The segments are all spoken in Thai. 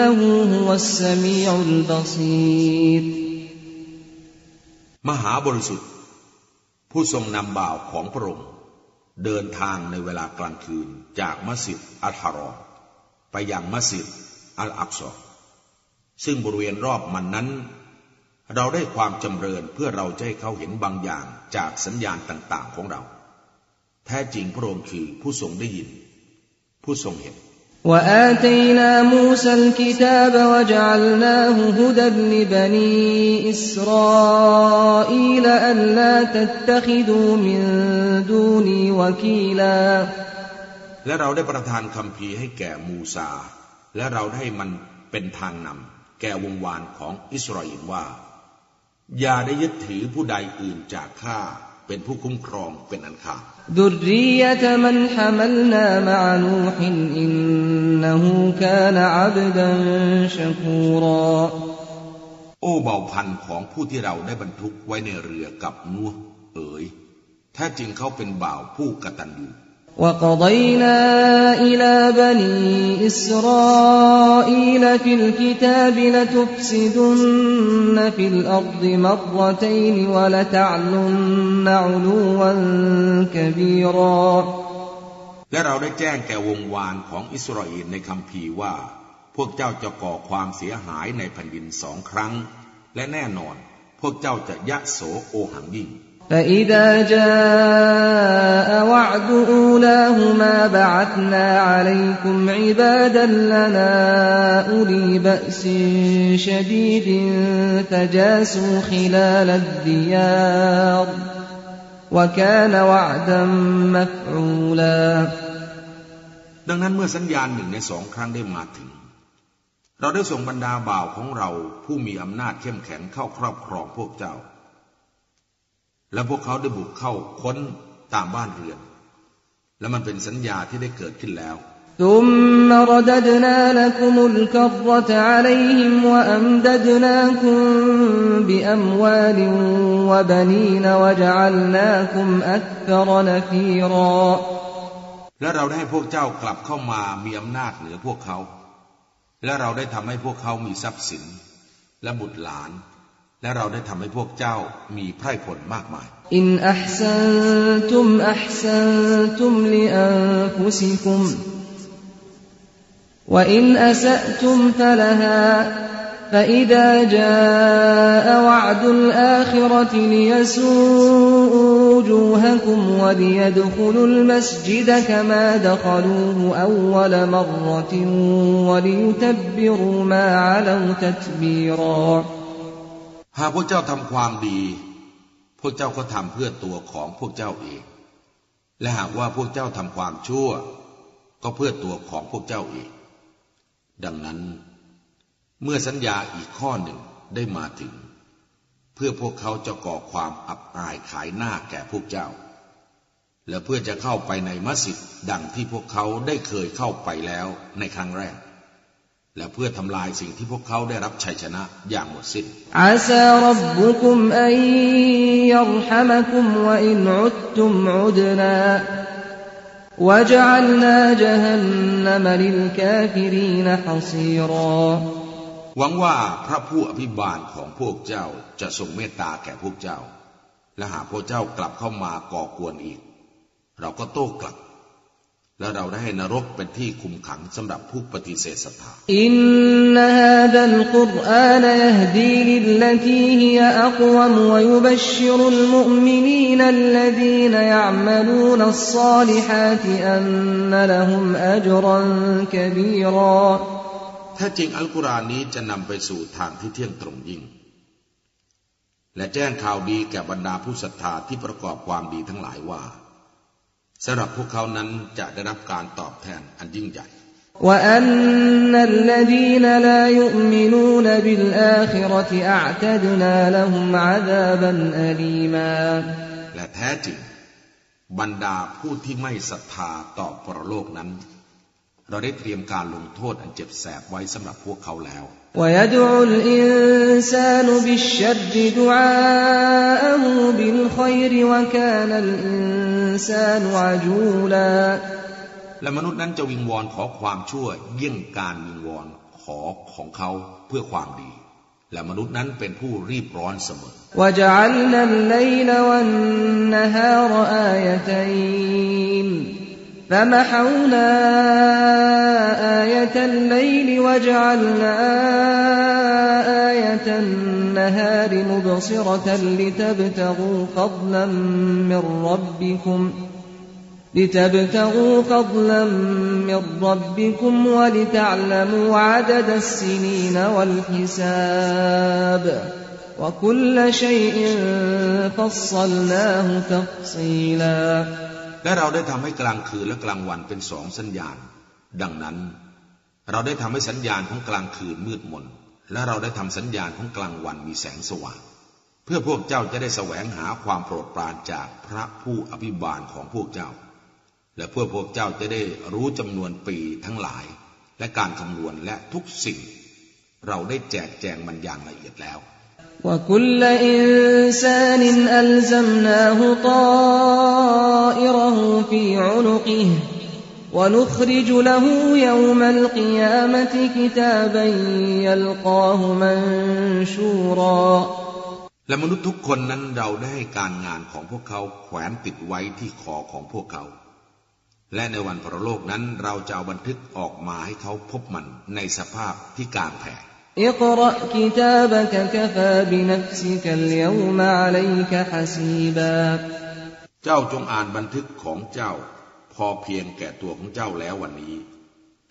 إنه هو السميع البصير มหาบริสุทธิ์ ผู้ทรงนำบ่าวของพระองค์เดินทางในเวลากลางคืนจากมัสยิดอัลฮารอมไปยังมัสยิดอัลอักซอซึ่งบริเวณรอบมันนั้น เราได้ความจำเริญเพื่อเราจะให้เขาเห็นบางอย่างจากสัญญาณต่าง ๆของเรา แท้จริงพระองค์คือผู้ทรงได้ยิน ผู้ทรงเห็น وآتينا موسى الكتاب وجعلناه هدى لبني إسرائيل ألا تتخذوا من دوني وكيلا และเราได้ประทานคำพีร์ให้แก่มูซา และเราได้ให้มันเป็นทางนำแก่วงวานของอิสราเอลว่า อย่าได้ยึดถือผู้ใดอื่นจากข้า เป็นผู้คุ้มครองเป็นอันขาดดุริยะมันฮามัลนามะนูฮินอินนหูกานอับดันชกูรอโอ้เบาพันของผู้ที่เราได้บรรทุกไว้ในเรือกับนัวเอ๋ยแท้จริงเขาเป็นบ่าวผู้กตัญญู وقضينا إلى بني إسرائيل في الكتاب لتفسدن في الأرض مرتين ولتعلن علوا كبيرا และเราได้แจ้งแก่วงวานของอิสราเอลในคำพีร์ว่า พวกเจ้าจะก่อความเสียหายในแผ่นดินสองครั้ง และแน่นอน พวกเจ้าจะยะโสโอหังยิ่ง فإذا جاء وعد أولاهما بعثنا عليكم عبادا لنا أولي بأس شديد فجاسوا خلال الديار وكان وعدا مفعولا ดังนั้นเมื่อสัญญาณหนึ่งในสองครั้งได้มาถึง เราได้ส่งบรรดาบ่าวของเราผู้มีอำนาจเข้มแข็งเข้าครอบครองพวกเจ้า และพวกเขาได้บุกเข้าค้นตามบ้านเรือน และมันเป็นสัญญาที่ได้เกิดขึ้นแล้วทุมรดดนาลกุมุลกัรตอะลัยฮิมวะอัมดดนาคุมบิอัมวาลวะบนีนวะจัลนาคุมอักฟรนฟีรอและเราได้ให้พวกเจ้ากลับเข้ามามีอำนาจเหนือพวกเขา และเราได้ทำให้พวกเขามีทรัพย์สิน และบุตรหลาน และเราได้ทำให้พวกเจ้ามีไพร่ผลมากมาย إن أحسنتم أحسنتم لأنفسكم وإن أسأتم فلها فإذا جاء وعد الآخرة ليسوءوا وجوهكم وليدخلوا المسجد كما دخلوه أول مرة وليتبروا ما علوا تتبيرا หากพวกเจ้าทำความดี พวกเจ้าก็ทำเพื่อตัวของพวกเจ้าเอง และหากว่าพวกเจ้าทำความชั่ว ก็เพื่อตัวของพวกเจ้าเอง ดังนั้น เมื่อสัญญาอีกข้อหนึ่งได้มาถึง เพื่อพวกเขาจะก่อความอับอายขายหน้าแก่พวกเจ้า และเพื่อจะเข้าไปในมัสยิดดังที่พวกเขาได้เคยเข้าไปแล้วในครั้งแรก และเพื่อทำลายสิ่งที่พวกเขาได้รับชัยชนะอย่างหมดสิ้นอนหวังว่าพระผู้อภิบาลของพวกเจ้าจะทรงเมตตาแก่พวกเจ้า และหากพวกเจ้ากลับเข้ามาก่อกวนอีก เราก็โต้กลับ และเราได้ให้นรกเป็นที่คุมขังสำหรับผู้ปฏิเสธศรัทธาإن هذا القرآن يهدي للتي هي أقوم ويبشر المؤمنين الذين يعملون الصالحات أنนละฮุมอัจรันกบีราถ้จริงอัลกุรอานนี้จะนำไปสู่ทางที่เที่ยงตรงยิ่ง และแจ้งข่าวดีแก่บรรดาผู้ศรัทธาที่ประกอบความดีทั้งหลายว่า สำหรับพวกเขานั้นจะได้รับการตอบแทนอันยิ่งใหญ่ وأن الذين لا يؤمنون بالآخرة أعتدنا لهم عذابا أليما และแท้จริง บรรดาผู้ที่ไม่ศรัทธาต่อปรโลกนั้น เราได้เตรียมการลงโทษอันเจ็บแสบไว้สำหรับพวกเขาแล้ว ويدعو الإنسان بالشر دعاءه بالخير وكان الإنسان عجولا และมนุษย์นั้นจะวิงวอนขอความชั่วเยี่ยงการวิงวอนขอของเขาเพื่อความดี และมนุษย์นั้นเป็นผู้รีบร้อนเสมอ وجعلنا الليل والنهار آيتين فمحونا آية الليل وجعلنا آية النهار مبصرة لتبتغوا فضلا من ربكم لتبتغوا فضلا من ربكم ولتعلموا عدد السنين والحساب وكل شيء فصلناه تفصيلا และเราได้ทำให้กลางคืนและกลางวันเป็นสองสัญญาณ ดังนั้น เราได้ทำให้สัญญาณของกลางคืนมืดมน และเราได้ทำสัญญาณของกลางวันมีแสงสว่าง เพื่อพวกเจ้าจะได้แสวงหาความโปรดปรานจากพระผู้อภิบาลของพวกเจ้า และเพื่อพวกเจ้าจะได้รู้จำนวนปีทั้งหลาย และการคำนวณและทุกสิ่ง เราได้แจกแจงมันอย่างละเอียดแล้ว وكل إنسان ألزمناه طائره في عنقه ونخرج له يوم القيامة كتابا يلقاه منشورا และมนุษย์ทุกคนนั้นเราได้ให้การงานของพวกเขาแขวนติดไว้ที่คอของพวกเขา และในวันพระโลกนั้นเราจะเอาบันทึกออกมาให้เขาพบมันในสภาพที่กลางแผ่ اقرأ كتابك كفى بنفسك اليوم عليك حسيبا เจ้าจงอ่านบันทึกของเจ้า พอเพียงแก่ตัวของเจ้าแล้ววันนี้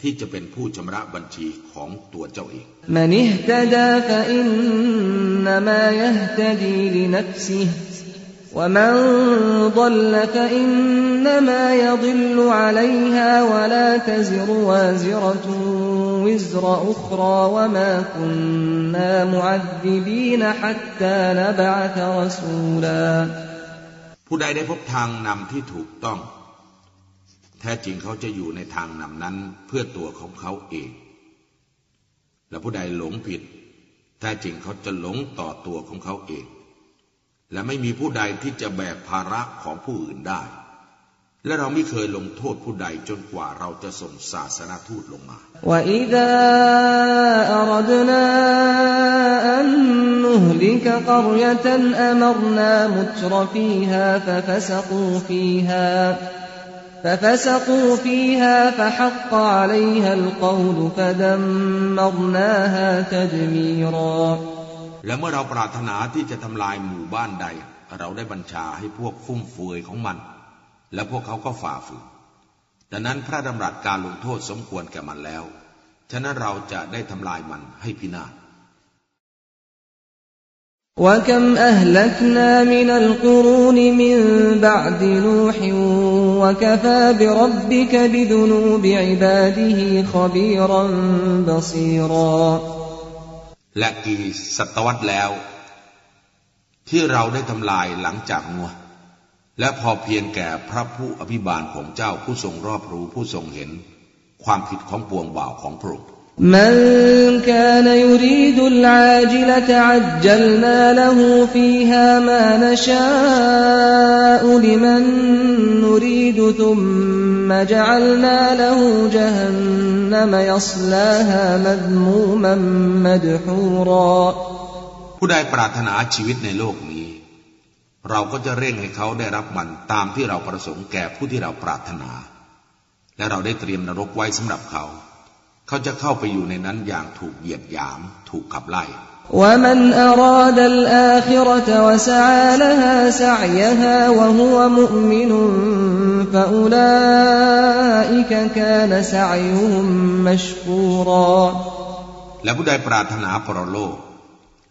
ที่จะเป็นผู้ชำระบัญชีของตัวเจ้าเอง من اهتدى فإنما يهتدي لنفسه ومن ضل فإنما يضل عليها ولا تزر وازرة وزر أخرى وما كنا معذبين حتى نبعث رسولا ผู้ใดได้พบทางนำที่ถูกต้อง แท้จริงเขาจะอยู่ในทางนำนั้นเพื่อตัวของเขาเอง และผู้ใดหลงผิด แท้จริงเขาจะหลงต่อตัวของเขาเอง และไม่มีผู้ใดที่จะแบกภาระของผู้อื่นได้ และเราไม่เคยลงโทษผู้ใดจนกว่าเราจะส่งศาสนาทูตลงมาและ ففسقوا فيها ففسقوا فيها فحق عليها القول فدمرناها تدميرا และเมื่อเราปรารถนาที่จะทำลายหมู่บ้านใด เราได้บัญชาให้พวกฟุ่มเฟือยของมัน และพวกเขาก็ฝ่าฝืนดังนั้นพระดำรัสการลงโทษสมควรแก่มันแล้ว ฉะนั้นเราจะได้ทำลายมันให้พินาศ وكم أهلكنا من القرون من بعد نوح وكفى بربك بذنوب عباده خبيرا بصيرا และกี่ศตวรรษแล้ว ที่เราได้ทำลายหลังจากนัวห์และพอเพียงแก่พระผู้อภิบาลของเจ้าผู้ทรงรอบรู้ผู้ทรงเห็น ความผิดของปวงบ่าวของพระองค์ من كان يريد العاجلة عجلنا له فيها ما نشاء لمن نريد ثم جعلنا له جهنم يصلاها مذموما مدحورا ผู้ใดปรารถนาชีวิตในโลกนี้ เราก็จะเร่งให้เขาได้รับมันตามที่เราประสงค์แก่ผู้ที่เราปรารถนา และเราได้เตรียมนรกไว้สำหรับเขา เขาจะเข้าไปอยู่ในนั้นอย่างถูกเหยียดหยาม ถูกขับไล่และผู้ใดปรารถนาพรโลก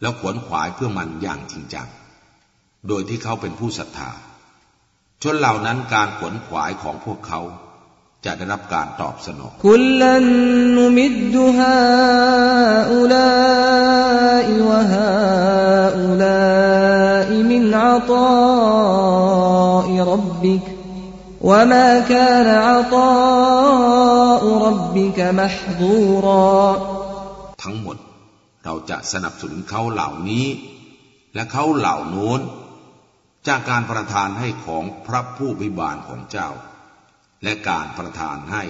แล้วขวนขวายเพื่อมันอย่างจริงจัง โดยที่เขาเป็นผู้ศรัทธาชนเหล่านั้นการขวนขวายของพวกเขา จะได้รับการตอบสนอง كلا نمد هؤلاء وهؤلاء من عطاء ربك وما كان عطاء ربك محظورا ทั้งหมดเราจะสนับสนุนเขาเหล่านี้ และเขาเหล่าโน้น จากการประทานให้ของพระผู้พิบาลของเจ้า และการประทานให้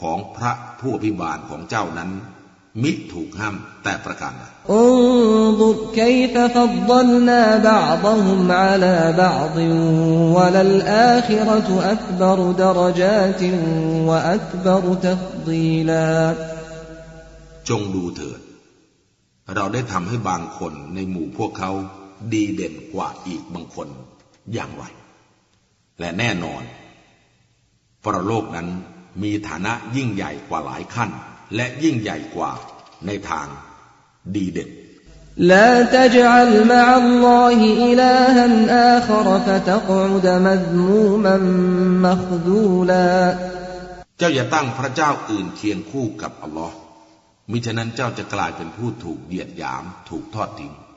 ของพระผู้อภิบาลของเจ้านั้น มิถูกห้ามแต่ประการใดจงดูเถิด เราได้ทำให้บางคนในหมู่พวกเขาดีเด่นกว่าอีกบางคนอย่างไร และแน่นอน ปรโลกนั้นมีฐานะยิ่งใหญ่กว่าหลายขั้น และยิ่งใหญ่กว่าในทางดีเด่น لا تجعل مع الله إلها آخر فتقعد مذموما مخذولا เจ้าอย่าตั้งพระเจ้าอื่นเคียงคู่กับอัลลอฮ์มิฉะนั้นเจ้าจะกลายเป็นผู้ถูกเหยียดหยามถูกทอดทิ้ง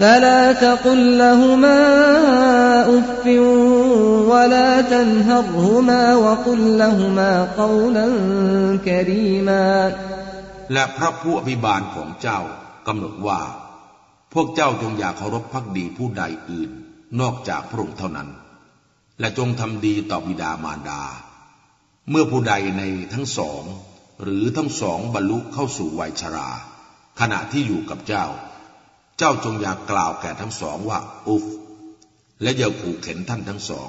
فلا تقل لهما أف ولا تنهرهما وقل لهما قولا كريما และพระผู้อภิบาลของเจ้ากำหนดว่า พวกเจ้าจงอย่าเคารพพักดีผู้ใดอื่น นอกจากพระองค์เท่านั้น และจงทำดีต่อบิดามารดา เมื่อผู้ใดในทั้งสอง หรือทั้งสองบรรลุเข้าสู่วัยชรา ขณะที่อยู่กับเจ้า เจ้าจงอย่ากล่าวแก่ทั้งสองว่า อุฟ และอย่าขู่เข็นท่านทั้งสอง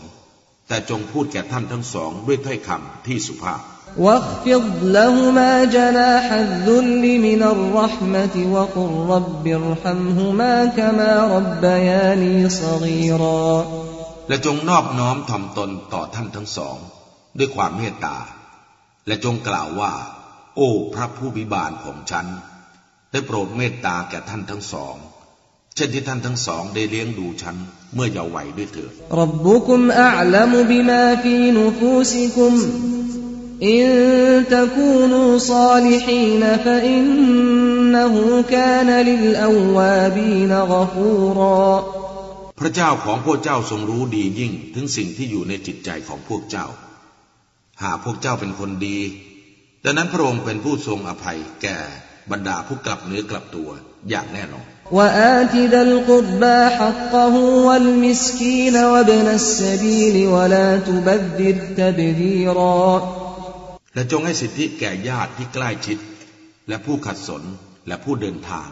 แต่จงพูดแก่ท่านทั้งสองด้วยถ้อยคำที่สุภาพ واخفض لهما جناح الذل من الرحمة وقل رب ارحمهما كما ربياني صغيرا และจงนอบน้อมถ่อมตนต่อท่านทั้งสอง ด้วยความเมตตา และจงกล่าวว่า โอ้พระผู้บิบาลของฉัน ได้โปรดเมตตาแก่ท่านทั้งสอง เช่นที่ท่านทั้งสองได้เลี้ยงดูฉันเมื่อเยาว์วัยด้วยเถิดربكم أعلم بما في نفوسكم إن تكونوا صالحين فإنه كان للأวาบีนกฟูรอพระเจ้าของพวกเจ้าทรงรู้ดียิ่งถึงสิ่งที่อยู่ในจิตใจของพวกเจ้า หากพวกเจ้าเป็นคนดี ดังนั้นพระองค์เป็นผู้ทรงอภัยแก่บรรดาผู้กลับเนื้อกลับตัวอย่างแน่นอน وآت ذا القربى حقه والمسكين وابن السبيل ولا تبذر تبذيرا และจงให้สิทธิแก่ญาติที่ใกล้ชิด และผู้ขัดสนและผู้เดินทาง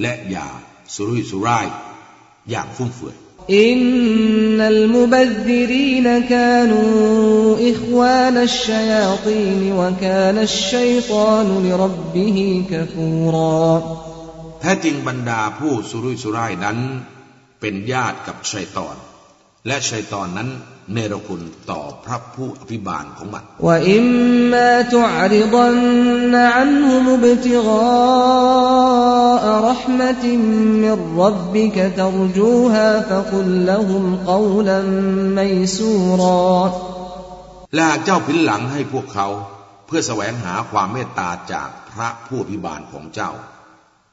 และอย่าสุรุ่ยสุร่าย อย่างฟุ่มเฟือย إن المبذرين كانوا إخوان الشياطين وكان الشيطان لربه كفورا แท้จริงบรรดาผู้สุรุ่ยสุร่ายนั้น เป็นญาติกับชัยตอน และชัยตอนนั้นเนรคุณต่อพระผู้อภิบาลของมันว่าอิมมาตุอริดันอันหุมบติการัพมติมิรับบิกตรจูฮาฟะกุลละหุมกาวลัมไมซูรอและเจ้าผินหลังให้พวกเขา เพื่อแสวงหาความเมตตาจากพระผู้อภิบาลของเจ้า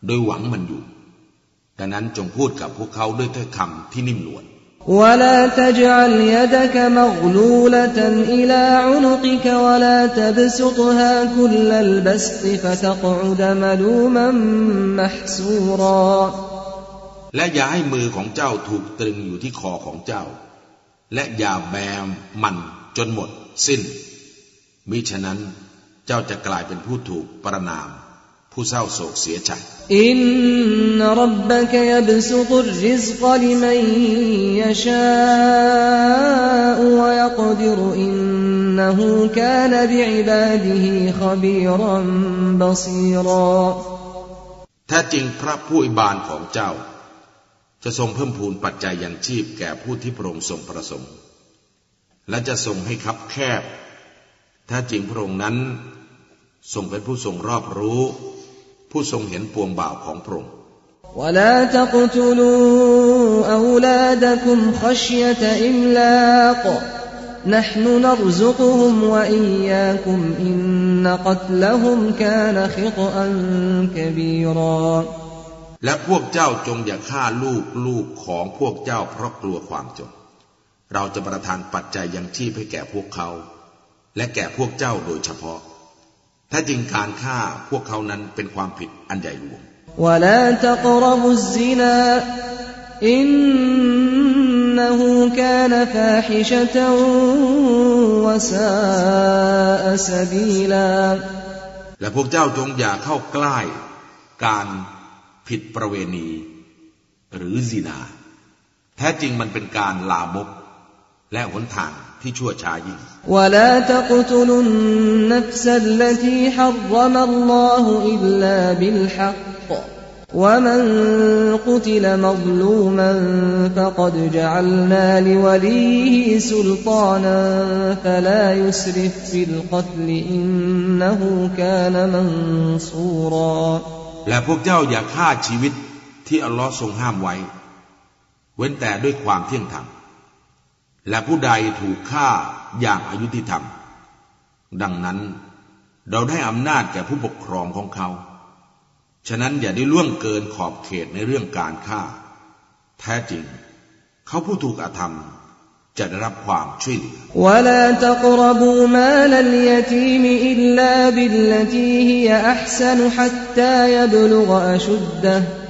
โดยหวังมันอยู่ ดังนั้นจงพูดกับพวกเขาด้วยถ้อยคำที่นิ่มนวล ولا تجعل يدك مغلولة إلى عنقك ولا تبسطها كل البسط فتقعد ملوما محسورا และอย่าให้มือของเจ้าถูกตรึงอยู่ที่คอของเจ้า และอย่าแบมมันจนหมดสิ้น มิฉะนั้นเจ้าจะกลายเป็นผู้ถูกประนาม ผู้เศร้าโศกเสียใจ อินربك يبسط الرزق لمن يشاء ويقدر إنه كان بعباده خبيرا بصيراแท้จริงพระผู้อภิบาลของเจ้า จะทรงเพิ่มพูนปัจจัยยังชีพแก่ผู้ที่พระองค์ทรงประสงค์ และจะทรงให้คับแคบแท้จริงพระองค์นั้นทรงเป็นผู้ทรงรอบรู้ ผู้ทรงเห็นปวงบ่าวของพระองค์ ولا تقتلوا أولادكم خشية إملاق نحن نرزقهم وإياكم إن قتلهم كان خطأ كبيرا และพวกเจ้าจงอย่าฆ่าลูกลูกของพวกเจ้าเพราะกลัวความจน เราจะประทานปัจจัยยังชีพให้แก่พวกเขา และแก่พวกเจ้าโดยเฉพาะ แท้จริงการฆ่าพวกเขานั้นเป็นความผิดอันใหญ่หลวงอินนะฮูกานฟาฮิชะตวะซาอสบีลาและพวกเจ้าจงอย่าเข้าใกล้ การผิดประเวณี หรือซีนา แท้จริงมันเป็นการลามก และหนทางที่ชั่วช้ายิ่ง ولا تقتلوا النفس التي حرم الله إلا بالحق ومن قتل مظلوما فقد جعلنا لوليه سلطانا فلا يسرف في القتل إنه كان منصورا และพวกเจ้าอย่าฆ่าชีวิตที่อัลลอฮ์ทรงห้ามไว้ เว้นแต่ด้วยความเที่ยงธรรม และผู้ใดถูกฆ่าอย่างอายุติธรรม ดังนั้นเราได้อำนาจแก่ผู้ปกครองของเขา ฉะนั้นอย่าได้ล่วงเกินขอบเขตในเรื่องการฆ่า แท้จริง เขาผู้ถูกอาธรรมจะได้รับความช่วยเหลือและ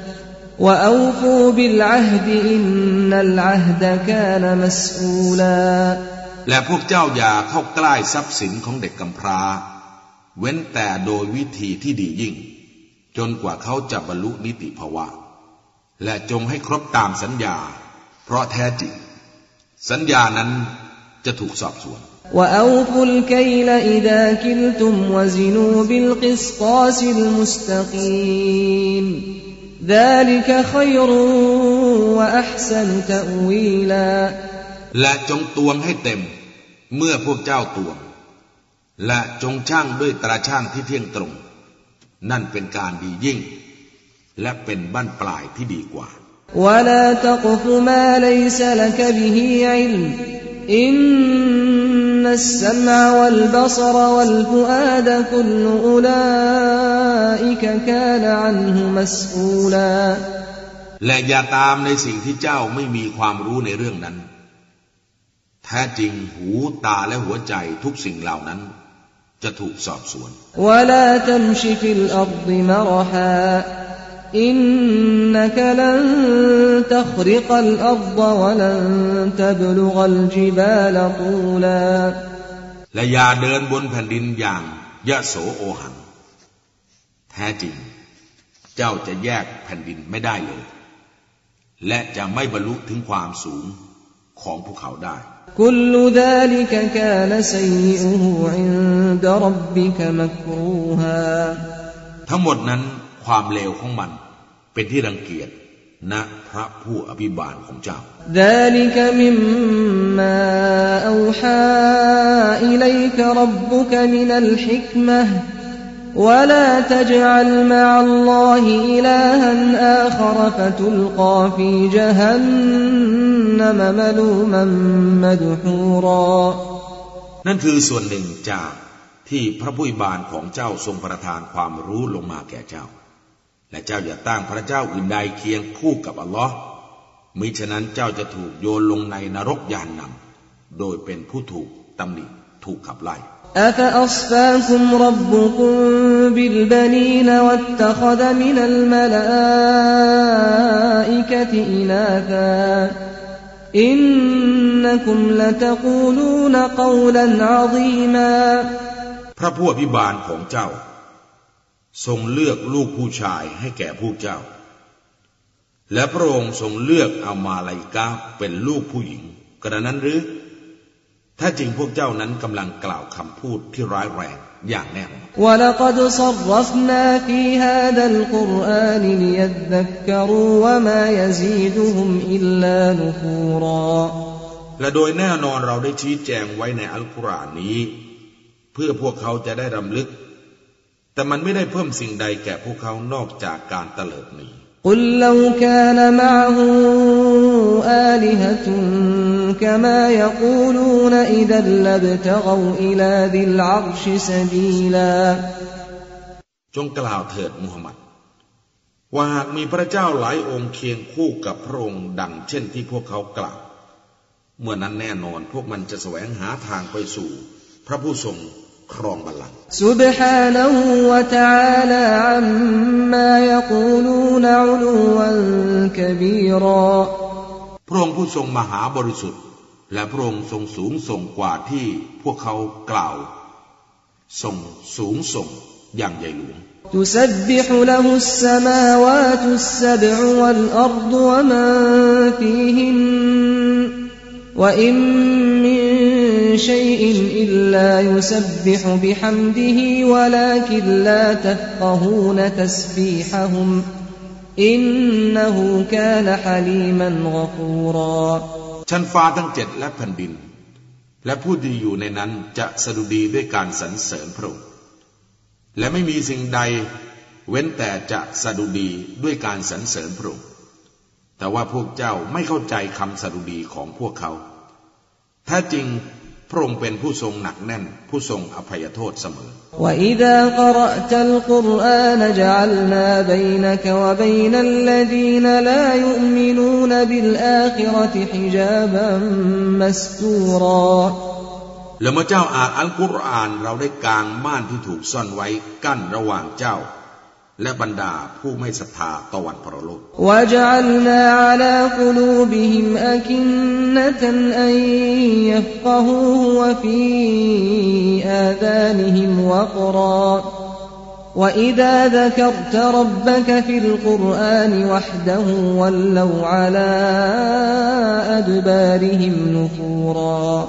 وأوفوا بالعهد إن العهد كان مسؤولا และพวกเจ้าอย่าเข้าใกล้ทรัพย์สินของเด็กกำพร้า เว้นแต่โดยวิธีที่ดียิ่ง จนกว่าเขาจะบรรลุนิติภาวะ และจงให้ครบตามสัญญา เพราะแท้จริง สัญญานั้นจะถูกสอบสวน وأوفوا الكيل إذا كلتم وزنوا بالقسطاس المستقيم ذلك خير وأحسن تأويلا และจงตวงให้เต็ม เมื่อพวกเจ้าตวง และจงช่างด้วยตราช่างที่เที่ยงตรง นั่นเป็นการดียิ่ง และเป็นบั้นปลายที่ดีกว่า ولا تقف ما ليس لك به علم إن السمع والبصر والفؤاد كل أولئك كان عنه مسؤولا และอย่าตามในสิ่งที่เจ้าไม่มีความรู้ในเรื่องนั้น แท้จริงหูตาและหัวใจทุกสิ่งเหล่านั้น จะถูกสอบสวน ولا تمش في الأرض مرحا إنك لن تخرق الأرض ولن تبلغ الجبال طولا และอย่าเดินบนแผ่นดินอย่างยะโสโอหัง แท้จริง เจ้าจะแยกแผ่นดินไม่ได้เลย และจะไม่บรรลุถึงความสูงของภูเขาได้ كل ذلك كان سيئه عند ربك مكروها ทั้งหมดนั้น ความเลวของมันเป็นที่รังเกียจณพระผู้อภิบาลของเจ้า ذلك مما أوحى إليك ربك من الحكمة ولا تجعل مع الله إلها آخر فتلقى في جهنم ملوما مدحورا นั่นคือส่วนหนึ่งจากที่พระผู้อภิบาลของเจ้าทรงประทานความรู้ลงมาแก่เจ้า และเจ้าอย่าตั้งพระเจ้าอื่นใดเคียงคู่กับอัลลอฮ์มิฉะนั้นเจ้าจะถูกโยนลงในนรกยานนำโดยเป็นผู้ถูกตำหนิถูกขับไล่อินนักุมละตะกูลูนกาวลันอาซีมาพระผู้อภิบาลของเจ้า ทรงเลือกลูกผู้ชายให้แก่ผู้เจ้า และพระองค์ทรงเลือกอามาลายกาเป็นลูกผู้หญิง กระนั้นหรือ ถ้าจริงพวกเจ้านั้นกำลังกล่าวคำพูดที่ร้ายแรงอย่างแน่นอนและโดยแน่นอนเราได้ชี้แจงไว้ในอัลกุรอานนี้ เพื่อพวกเขาจะได้รำลึก แต่มันไม่ได้เพิ่มสิ่งใดแก่พวกเขานอกจากการตะเลิดนี้กุลลวกานมะฮูอาลิฮะตุนกมายกูลูนอิดัลลบตะกวอิลาดิลอัรชสบีลาจงกล่าวเถิดมูฮัมหมัด ว่าหากมีพระเจ้าหลายองค์เคียงคู่กับพระองค์ดังเช่นที่พวกเขากล่าว เมื่อนั้นแน่นอนพวกมันจะแสวงหาทางไปสู่ พระผู้ทรง ครองบัลลังก์ سبحانه وتعالى عما يقولون علوا كبيرا พระองค์ผู้ทรงมหาบริสุทธิ์ และพระองค์ทรงสูงส่งกว่าที่พวกเขากล่าว ทรงสูงส่งอย่างใหญ่หลวง تسبح له السماوات السبع والأرض ومن فيهن وإن من شيء إلا يسبح بحمده ولكن لا تفقهون تسبيحهم إنه كان حليما غفورا ชั้นฟ้าทั้งเจ็ดและแผ่นดิน และผู้ที่อยู่ในนั้นจะสดุดีด้วยการสรรเสริญพระองค์และไม่มีสิ่งใด เว้นแต่จะสดุดีด้วยการสรรเสริญพระองค์แต่ว่าพวกเจ้าไม่เข้าใจคำสดุดีของพวกเขาแท้จริง พระองค์เป็นผู้ทรงหนักแน่น ผู้ทรงอภัยโทษเสมอ وإذا قرأت القرآن جعلنا بينك وبين الذين لا يؤمنون بالآخرة حجابا مستورا แล้วเมื่อเจ้าอ่านอัลกุรอานเราได้กางม่านที่ถูกซ่อนไว้กั้นระหว่างเจ้า และบรรดาผู้ไม่ศรัทธาต่อวันพระโลก وجعلنا على قلوبهم أكنة أن يفقهوه وفي آذانهم وقرا وإذا ذكرت ربك في القرآن وحده ولوا على أدبارهم نفورا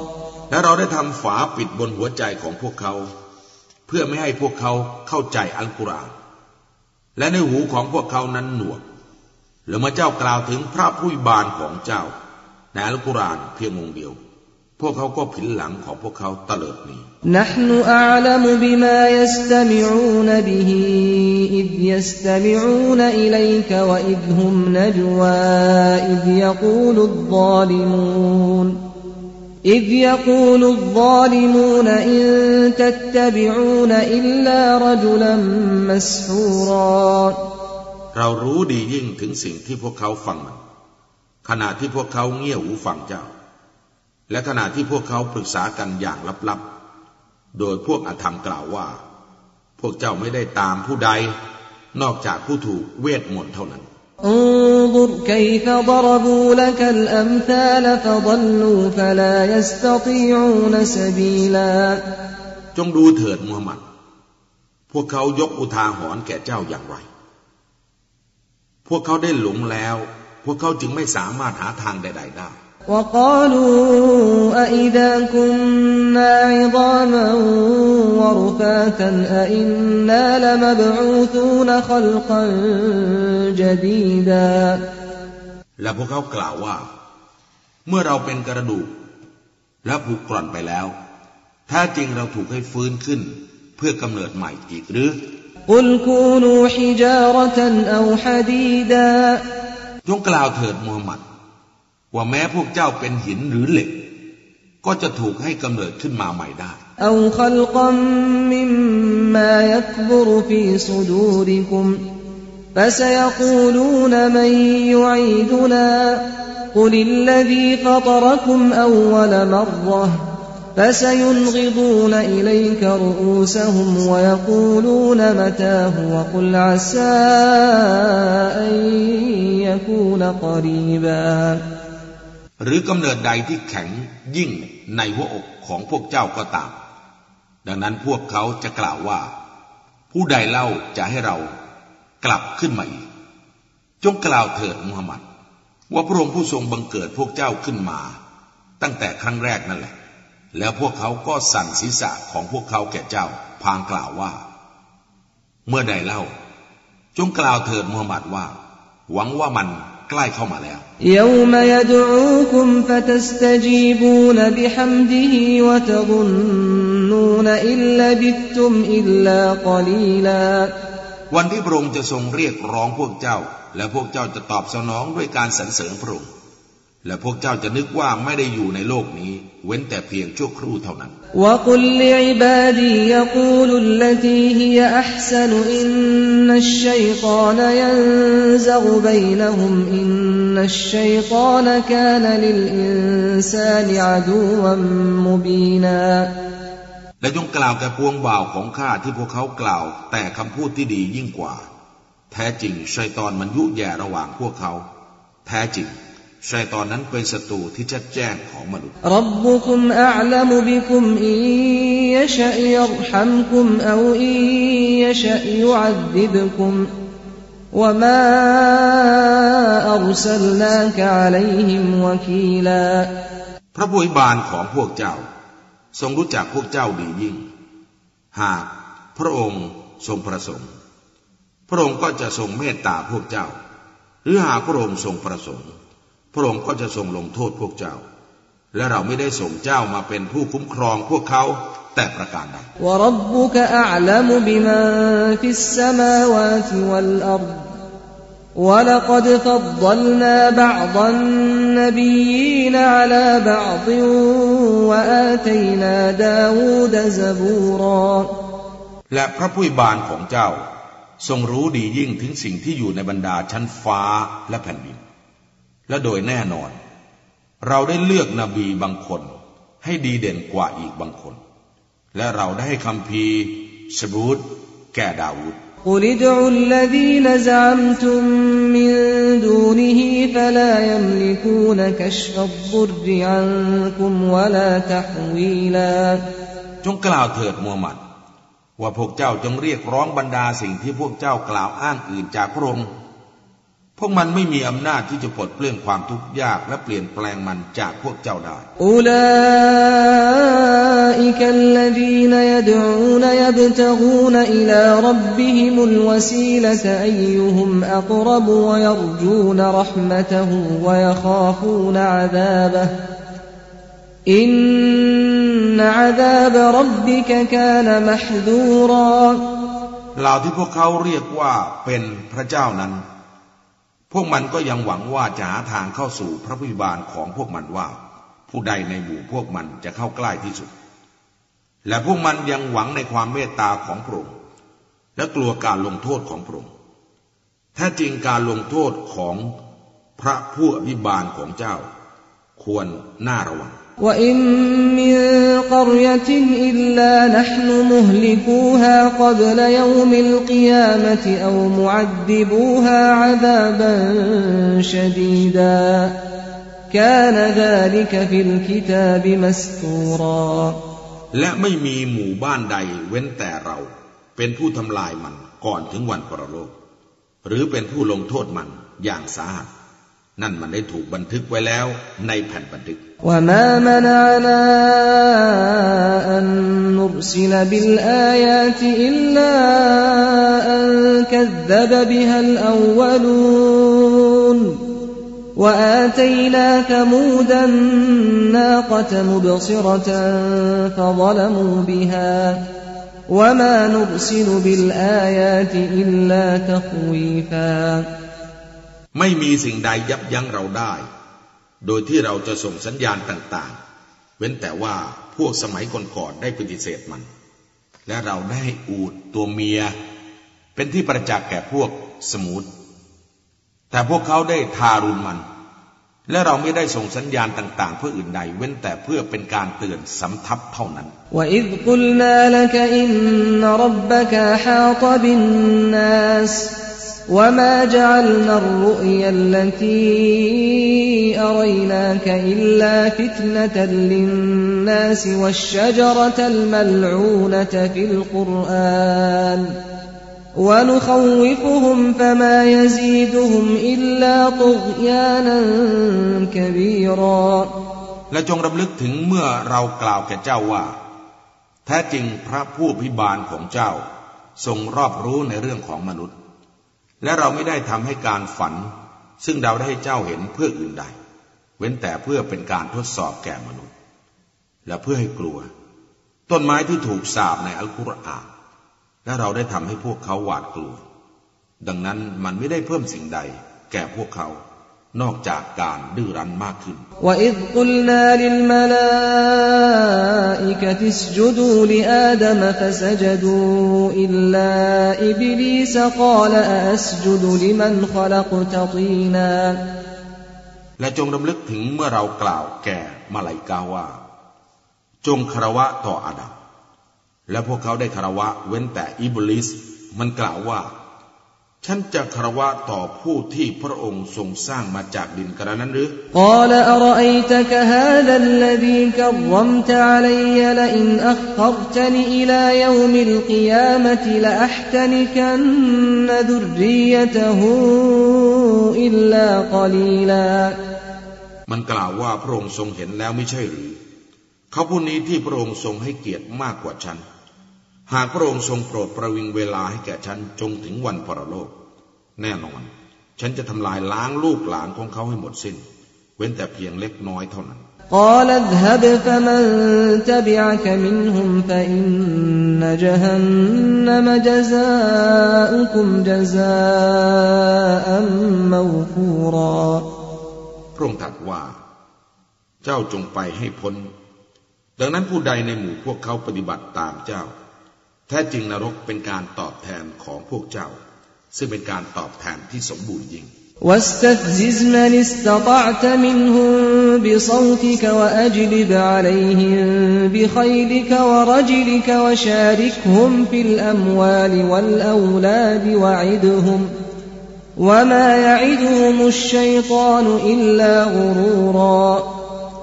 และเราได้ทำฝาปิดบนหัวใจของพวกเขา เพื่อไม่ให้พวกเขาเข้าใจอัลกุรอาน และในหูของพวกเขานั้นหนวก แล้วเมื่อเจ้ากล่าวถึงพระผู้บานของเจ้าในอัลกุรอานเพียงองค์เดียว พวกเขาก็ผินหลังของพวกเขาตะเลิดหนี نحن أعلم بما يستمعون به إذ يستمعون إليك وإذ هم نجوى إذ يقول الظالمون إذ يقول الظالمون إن تتبعون إلا رجلا مسحورا เรารู้ดียิ่งถึงสิ่งที่พวกเขาฟังมัน ขณะที่พวกเขาเงี่ยหูฟังเจ้า และขณะที่พวกเขาปรึกษากันอย่างลับๆ โดยพวกอธรรมกล่าวว่า พวกเจ้าไม่ได้ตามผู้ใด นอกจากผู้ถูกเวทมนต์เท่านั้น انظر كيف ضربوا لك الأمثال فضلوا فلا يستطيعون سبيلا จงดูเถิดมูฮัมหมัด พวกเขายกอุทาหรณ์แก่เจ้าอย่างไร พวกเขาได้หลงแล้ว พวกเขาจึงไม่สามารถหาทางใด ๆ ได้ وقالوا أئذا كنا عظاما ورفاتا أئنا لمبعوثون خلقا جديدا และพวกเขากล่าวว่า เมื่อเราเป็นกระดูก และผุกร่อนไปแล้วแท้จริงเราถูกให้ฟื้นขึ้น เพื่อกำเนิดใหม่อีกหรือ قل كونوا حجارة أو حديدا จงกล่าวเถิดมูฮัมหมัด ว่าแม้พวกเจ้าเป็นหินหรือเหล็ก ก็จะถูกให้กำเนิดขึ้นมาใหม่ได้ أو خلقا مما يكبر في صدوركم فسيقولون من يعيدنا قل الذي فطركم أول مرة فسينغضون إليك رؤوسهم ويقولون متاه وقل عسى أن يكون قريبا หรือกำเนิดใดที่แข็งยิ่งในหัวอกของพวกเจ้าก็ตาม ดังนั้นพวกเขาจะกล่าวว่า ผู้ใดเล่าจะให้เรากลับขึ้นมาอีก จงกล่าวเถิดมุฮัมมัดว่าพระองค์ผู้ทรงบังเกิดพวกเจ้าขึ้นมา ตั้งแต่ครั้งแรกนั่นแหละ แล้วพวกเขาก็สั่นศีรษะของพวกเขาแก่เจ้า พางกล่าวว่า เมื่อใดเล่า จงกล่าวเถิดมูฮัมหมัดว่า หวังว่ามัน ใกล้เข้ามาแล้ววันที่พระองค์จะทรงเรียกร้องพวกเจ้า และพวกเจ้าจะตอบสนองด้วยการสรรเสริญพระองค์ และพวกเจ้าจะนึกว่าไม่ได้อยู่ในโลกนี้ เว้นแต่เพียงชั่วครู่เท่านั้นและจงกล่าวแก่พวงบ่าวของข้าที่พวกเขากล่าว แต่คำพูดที่ดียิ่งกว่า แท้จริงชัยตอนมันยุแย่ระหว่างพวกเขา แท้จริง ชัยตอนนั้นเป็นศัตรูที่ชัดแจ้งของมนุษย์ ربكم أعلم بكم إن يشأ يرحمكم أو إن يشأ يعذبكم وما أرسلناك عليهم وكيلا พระผู้อวยบานของพวกเจ้า ทรงรู้จักพวกเจ้าดียิ่ง หากพระองค์ทรงประสงค์ พระองค์ก็จะทรงเมตตาพวกเจ้า หรือหากพระองค์ทรงประสงค์ พระองค์ก็จะทรงลงโทษพวกเจ้า และเราไม่ได้ส่งเจ้ามาเป็นผู้คุ้มครองพวกเขาแต่ประการใดและพระผู้บานของเจ้า ทรงรู้ดียิ่งถึงสิ่งที่อยู่ในบรรดาชั้นฟ้าและแผ่นดิน และโดยแน่นอน เราได้เลือกนบีบางคน ให้ดีเด่นกว่าอีกบางคน และเราได้ให้คำพีสบูตแก่ดาวุฒิราจงกล่าวเถิดมูฮัมหมัด ว่าพวกเจ้าจงเรียกร้องบรรดาสิ่งที่พวกเจ้ากล่าวอ้างอื่นจากพระองค์ พวกมันไม่มีอำนาจที่จะปลดเปลื้องความทุกข์ยากและเปลี่ยนแปลงมันจากพวกเจ้าได้อุลาอิกัลลดีนยดูนยบตะกูนอิลารับบิฮิมุลวซีลตอัยยุมอักรบวยรจูนรหมตหูวยะขาฟูนอาซาบะอินอาซาบรับบิกกานมหดูราเหล่าที่พวกเขาเรียกว่าเป็นพระเจ้านั้น พวกมันก็ยังหวังว่าจะหาทางเข้าสู่พระพิบาลของพวกมันว่า ผู้ใดในหมู่พวกมันจะเข้าใกล้ที่สุด และพวกมันยังหวังในความเมตตาของพระองค์และกลัวการลงโทษของพระองค์แท้จริงการลงโทษของพระผู้อภิบาลของเจ้า ควรน่าระวัง وإن من قرية إلا نحن مهلكوها قبل يوم القيامة أو معذبوها عذابا شديدا كان ذلك في الكتاب مستورا และไม่มีหมู่บ้านใดเว้นแต่เรา เป็นผู้ทำลายมันก่อนถึงวันปรโลก หรือเป็นผู้ลงโทษมันอย่างสาหัส นั่นมันได้ถูกบันทึกไว้แล้วในแผ่นบันทึก وما منعنا أن نرسل بالآيات إلا أن كذب بها الأولون وآتينا ثمود الناقة مبصرة فظلموا بها وما نرسل بالآيات إلا تخويفا ไม่มีสิ่งใดยับยั้งเราได้ โดยที่เราจะส่งสัญญาณต่างๆ เว้นแต่ว่าพวกสมัยก่อนๆได้ปฏิเสธมัน และเราได้อูดตัวเมีย เป็นที่ประจักษ์แก่พวกสมูทแต่พวกเขาได้ทารุณมัน และเราไม่ได้ส่งสัญญาณต่าง ๆ เพื่ออื่นใดเว้นแต่เพื่อเป็นการเตือนสำทับเท่านั้นและ وما جعلنا الرؤيا التي أريناك إلا فتنة للناس والشجرة الملعونة في القرآن ونخوفهم فما يزيدهم إلا طغيانا كبيرا และจงรำลึกถึงเมื่อเรากล่าวแก่เจ้าว่า แท้จริงพระผู้พิบาลของเจ้า ทรงรอบรู้ในเรื่องของมนุษย์ และเราไม่ได้ทำให้การฝัน ซึ่งเราได้ให้เจ้าเห็นเพื่ออื่นใด เว้นแต่เพื่อเป็นการทดสอบแก่มนุษย์ และเพื่อให้กลัว ต้นไม้ที่ถูกสาบในอัลกุรอานและเราได้ทำให้พวกเขาหวาดกลัว ดังนั้นมันไม่ได้เพิ่มสิ่งใดแก่พวกเขา นอกจากการดื้อรั้นมากขึ้น وإذ قلنا للملائكة اسجدوا لآدم فسجدوا إلا إبليس قال أأسجد لمن خلقت طينا และจงรำลึกถึงเมื่อเรากล่าวแก่มาลายกาว่า จงคารวะต่ออาดัมและพวกเขาได้คารวะเว้นแต่อิบลิสมันกล่าวว่า ฉันจะคารวะต่อผู้ที่พระองค์ทรงสร้างมาจากดินกระนั้นหรือقال أرأيتك هذا الذي كرمت علي لئن أخرتن إلى يوم القيامة لأحتنكن ذريته إلا قليلاมันกล่าวว่าพระองค์ทรงเห็นแล้วไม่ใช่หรือ เขาผู้นี้ที่พระองค์ทรงให้เกียรติมากกว่าฉัน หากพระองค์ทรงโปรดประวิงเวลาให้แก่ฉันจงถึงวันปรโลก แน่นอน ฉันจะทำลายล้างลูกหลานของเขาให้หมดสิ้น เว้นแต่เพียงเล็กน้อยเท่านั้น قال اذهب فمن تبعك منهم فإن جهنم جزاؤكم جزاء موفورا พระองค์ตรัสว่า เจ้าจงไปให้พ้น ดังนั้นผู้ใดในหมู่พวกเขาปฏิบัติตามเจ้า แท้จริงนรกเป็นการตอบแทนของพวกเจ้า ซึ่งเป็นการตอบแทนที่สมบูรณ์ยิ่ง واستفزز من استطعت منهم بصوتك وأجلب عليهم بخيلك ورجلك وشاركهم في الأموال والأولاد وعدهم وما يعدهم الشيطان إلا غرورا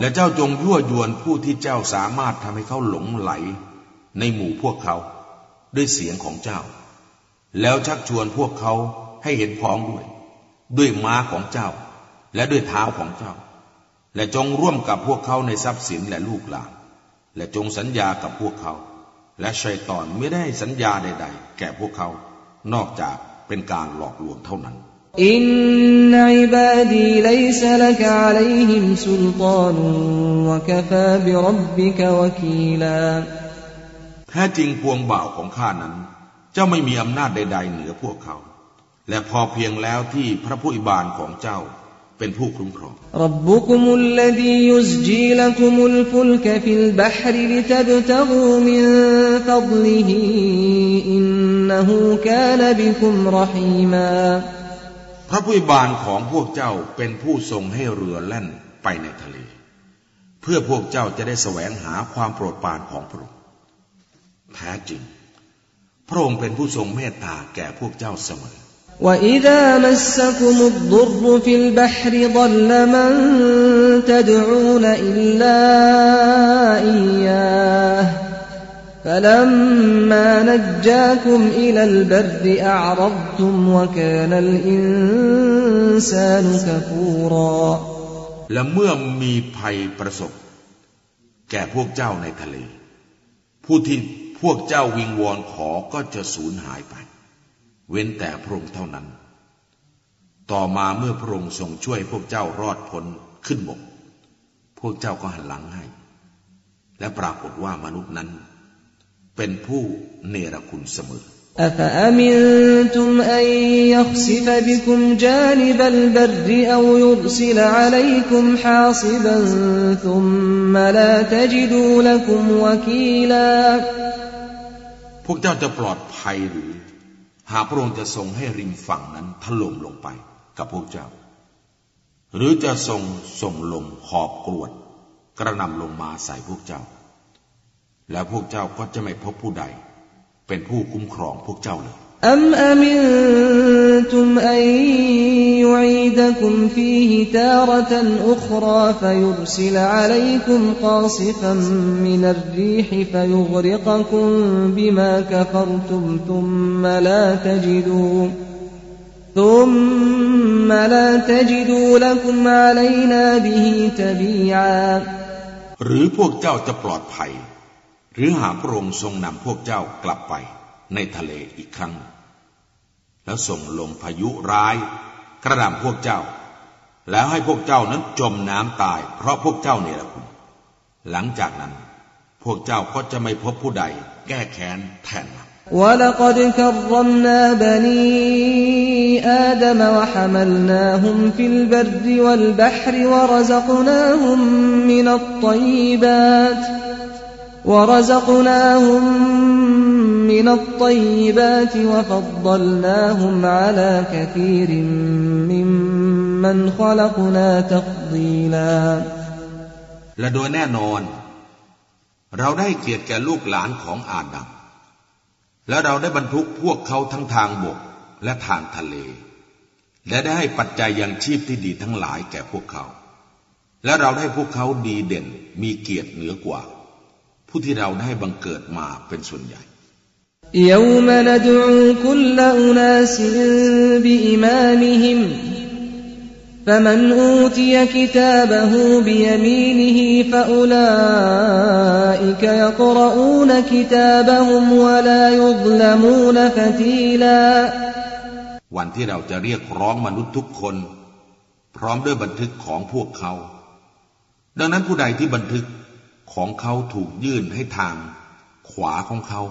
และเจ้าจงยั่วยวนผู้ที่เจ้าสามารถทำให้เขาหลงไหลในหมู่พวกเขา ด้วยเสียงของเจ้า แล้วชักชวนพวกเขาให้เห็นพ้องด้วย ด้วยม้าของเจ้า และด้วยเท้าของเจ้า และจงร่วมกับพวกเขาในทรัพย์สินและลูกหลาน และจงสัญญากับพวกเขา และชัยตอนไม่ได้สัญญาใด ๆ แก่พวกเขา นอกจากเป็นการหลอกลวงเท่านั้นอินนอิบาดีไลัยซลกอะลัยฮิมสุลตานวะกฟาบิรับบิกวะคีลา แท้จริงพวงบ่าวของข้านั้น เจ้าไม่มีอำนาจใด ๆ เหนือพวกเขา และพอเพียงแล้วที่พระผู้อิบานของเจ้าเป็นผู้คุ้มครองรับบุคุมุลลดียุสจีลคุมุลฟุลกฟิลบหริลิตบตกูมินฟัดลิฮิอินนหูกานบิคุมรหีมาพระผู้อิบานของพวกเจ้าเป็นผู้ทรงให้เรือแล่นไปในทะเล เพื่อพวกเจ้าจะได้แสวงหาความโปรดปรานของพระองค์ แท้จริงพระองค์เป็นผู้ทรงเมตตาแก่พวกเจ้าเสมอ وإذا مسكم الضر في البحر ضل من تدعون إلا إياه فلما نجاكم إلى البر أعرضتم وكان الإنسان كفورا และเมื่อมีภัยประสบ แก่พวกเจ้าในทะเล ผู้ที่ พวกเจ้าวิงวอนขอก็จะสูญหายไป เว้นแต่พระองค์เท่านั้น ต่อมาเมื่อพระองค์ทรงช่วยพวกเจ้ารอดพ้นขึ้นบก พวกเจ้าก็หันหลังให้ และปรากฏว่ามนุษย์นั้น เป็นผู้เนรคุณเสมอ أفأمنتم أن يخسف بكم جانب البر أو يرسل عليكم حاصبا ثم لا تجدوا لكم وكيلا พวกเจ้าจะปลอดภัยหรือ หากพระองค์จะทรงให้ริมฝั่งนั้นถล่มลงไปกับพวกเจ้า หรือจะทรงส่งลมหอบกรวด กระนำลงมาใส่พวกเจ้า แล้วพวกเจ้าก็จะไม่พบผู้ใด เป็นผู้คุ้มครองพวกเจ้าเลย أم أمنتم أن يعيدكم فيه تارة أخرى فيرسل عليكم قاصفا من الريح فيغرقكم بما كفرتم ثم لا تجدوا ثم لا تجدوا لكم علينا به تبيعا หรือพวกเจ้าจะปลอดภัย หรือหาพระองค์ทรงนำพวกเจ้ากลับไปในทะเลอีกครั้ง แล้วส่งลมพายุร้าย กระดำพวกเจ้า แล้วให้พวกเจ้านั้นจมน้ำตาย เพราะพวกเจ้าเนรคุณหลังจากนั้น พวกเจ้าก็จะไม่พบผู้ใดแก้แค้นแทนมา ولقد كرمنا بني آدم وحملناهم في البر والبحر ورزقناهم من الطيبات ورزقناهم من الطيبات وفضلناهم على كثير ممن خلقنا تفضيلا และโดยแน่นอน เราได้เกียรติแก่ลูกหลานของอาดัมแล้วเราได้บรรทุกพวกเขาทั้งทางบกและทางทะเล และได้ให้ปัจจัยยังชีพที่ดีทั้งหลายแก่พวกเขา และเราได้พวกเขาดีเด่นมีเกียรติเหนือกว่า ผู้ที่เราได้บังเกิดมาเป็นส่วนใหญ่ يوم ندعو كل أناس بإمامهم فمن أوتي كتابه بيمينه فأولئك يقرؤون كتابهم ولا يظلمون فتيلا วันที่เราจะเรียกร้องมนุษย์ทุกคน พร้อมด้วยบันทึกของพวกเขา ดังนั้นผู้ใดที่บันทึก ของเขาถูกยื่นให้ทาง ขวาของเขา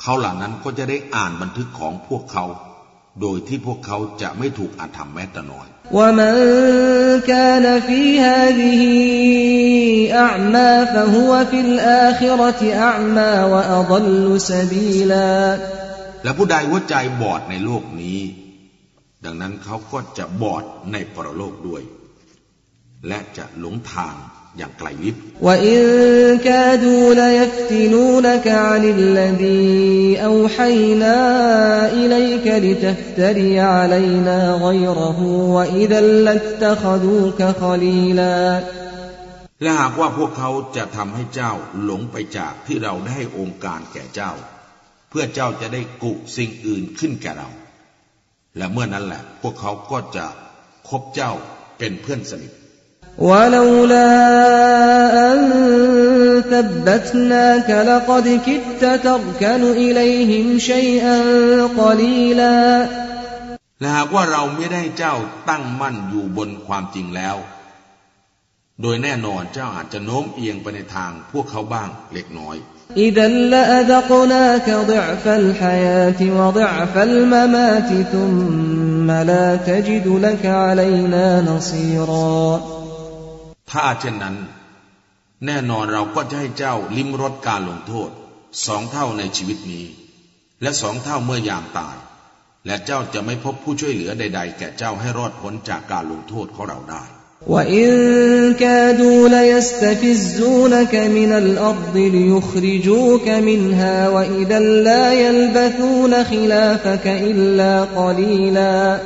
เขาเหล่านั้นก็จะได้อ่านบันทึกของพวกเขา โดยที่พวกเขาจะไม่ถูกอาธรรมแม้แต่น้อยและผู้ใดหัวใจบอดในโลกนี้ ดังนั้นเขาก็จะบอดในปรโลกด้วย และจะหลงทาง อย่างไกลลิบวอินกาดูลยฟตินูนกอานิลลดีอูฮัยนาอิลัยกลิตัฟตรีอาลัยนากรหูวอิดัลลัตตะขดูกะขลีลาและหากว่าพวกเขาจะทำให้เจ้าหลงไปจากที่เราได้ให้องค์การแก่เจ้า เพื่อเจ้าจะได้กุสิ่งอื่นขึ้นแก่เรา และเมื่อนั้นแหละ พวกเขาก็จะคบเจ้าเป็นเพื่อนสนิท ولولا أن ثبتناك لقد كدت تركن إليهم شيئا قليلا และหากว่าเราไม่ได้เจ้าตั้งมั่นอยู่บนความจริงแล้ว โดยแน่นอนเจ้าอาจจะโน้มเอียงไปในทางพวกเขาบ้างเล็กน้อย إذا لأذقناك ضعف الحياة وضعف الممات ثم لا تجد لك علينا نصيرا ถ้าเช่นนั้น แน่นอนเราก็จะให้เจ้าลิ้มรสการลงโทษ สองเท่าในชีวิตนี้ และสองเท่าเมื่อยามตาย และเจ้าจะไม่พบผู้ช่วยเหลือใด ๆ แก่เจ้าให้รอดพ้นจากการลงโทษของเราได้ وإن كادوا ليستفزونك من الأرض ليخرجوك منها وإذا لا يلبثون خلافك إلا قليلا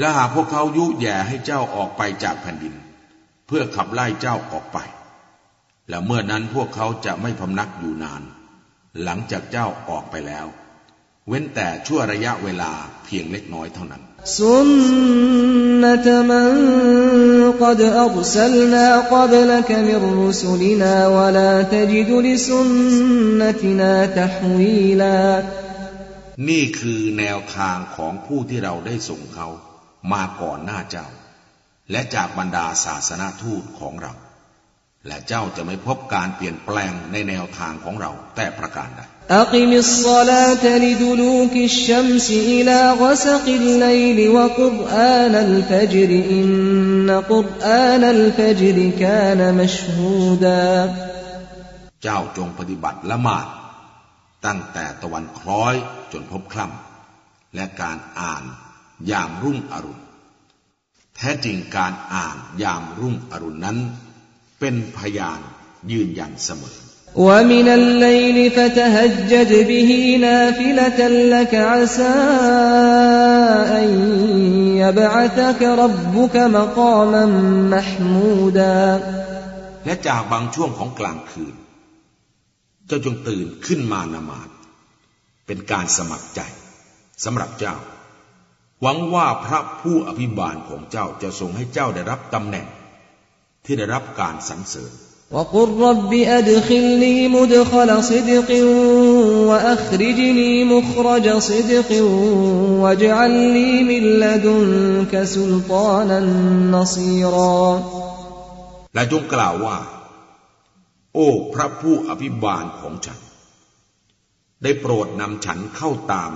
และหากพวกเขายุแย่ให้เจ้าออกไปจากแผ่นดิน เพื่อขับไล่เจ้าออกไป และเมื่อนั้นพวกเขาจะไม่พำนักอยู่นาน หลังจากเจ้าออกไปแล้ว เว้นแต่ชั่วระยะเวลาเพียงเล็กน้อยเท่านั้น สุนนตมันกดอัลสลนากบลกมิรุสุลินาวลาตจิดลิสุนนตินาตหวีลานี่คือแนวทางของผู้ที่เราได้ส่งเขา มาก่อนหน้าเจ้า และจากบรรดาศาสนาทูตของเรา และเจ้าจะไม่พบการเปลี่ยนแปลงในแนวทางของเราแต่ประการใดأقم الصلاة لدلوك الشمس إلى غسق الليل وقرآن الفجر إن قرآن الفجر كان مشهوداเจ้าจงปฏิบัติละหมาด ตั้งแต่ตะวันคล้อยจนพบคล่ำและการอ่านยามรุ่งอรุณ แท้จริงการอ่านยามรุ่งอรุณนั้น เป็นพยานยืนยันเสมอ ومن الليل فتهجد به نافلة لك عسى أن يبعثك ربك مقاما محمودا และจากบางช่วงของกลางคืน เจ้าจงตื่นขึ้นมานมาดเป็นการสมัครใจสำหรับเจ้า หวังว่าพระผู้อภิบาลของเจ้าจะทรงให้เจ้าได้รับตำแหน่ง ที่ได้รับการสรรเสริญและจงกล่าวว่า โอ้พระผู้อภิบาลของฉัน ได้โปรดนำฉันเข้าตาม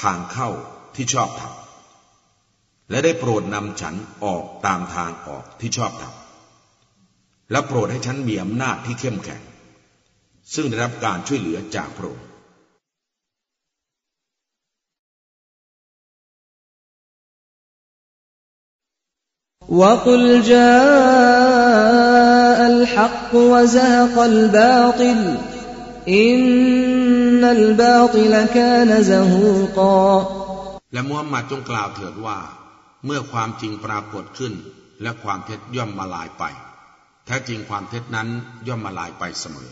ทางเข้าที่ชอบธรรม และได้โปรดนำฉันออกตามทางออกที่ชอบทำและโปรดให้ฉันมีอำนาจที่เข้มแข็ง ซึ่งได้รับการช่วยเหลือจากพระองค์วกลจาอัลฮักวะซะฮกัลบาติลอินนัลบาติลกานซะฮูกาและมุฮัมมัดจงกล่าวเถิดว่า เมื่อความจริงปรากฏขึ้น และความเท็จย่อมมาลายไป แท้จริงความเท็จนั้นย่อมมาลายไปเสมอ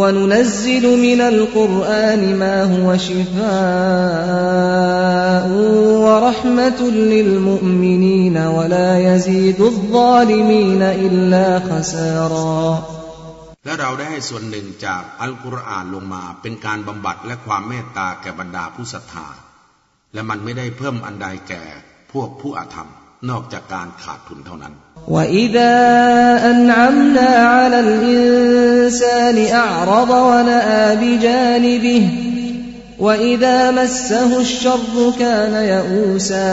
وننزل من القرآن ما هو شفاء ورحمة للمؤمنين ولا يزيد الظالمين إلا خسارا และเราได้ให้ส่วนหนึ่งจากอัลกุรอานลงมาเป็นการบำบัดและความเมตตาแก่บรรดาผู้ศรัทธา และมันไม่ได้เพิ่มอันใดแก่พ วกผู้อาธรรม นอกจากการขาดทุนเท่านั้น وإذا أنعمنا على الإنسان أعرض ونأى بجانبه وإذا مسه الشر كان يئوسا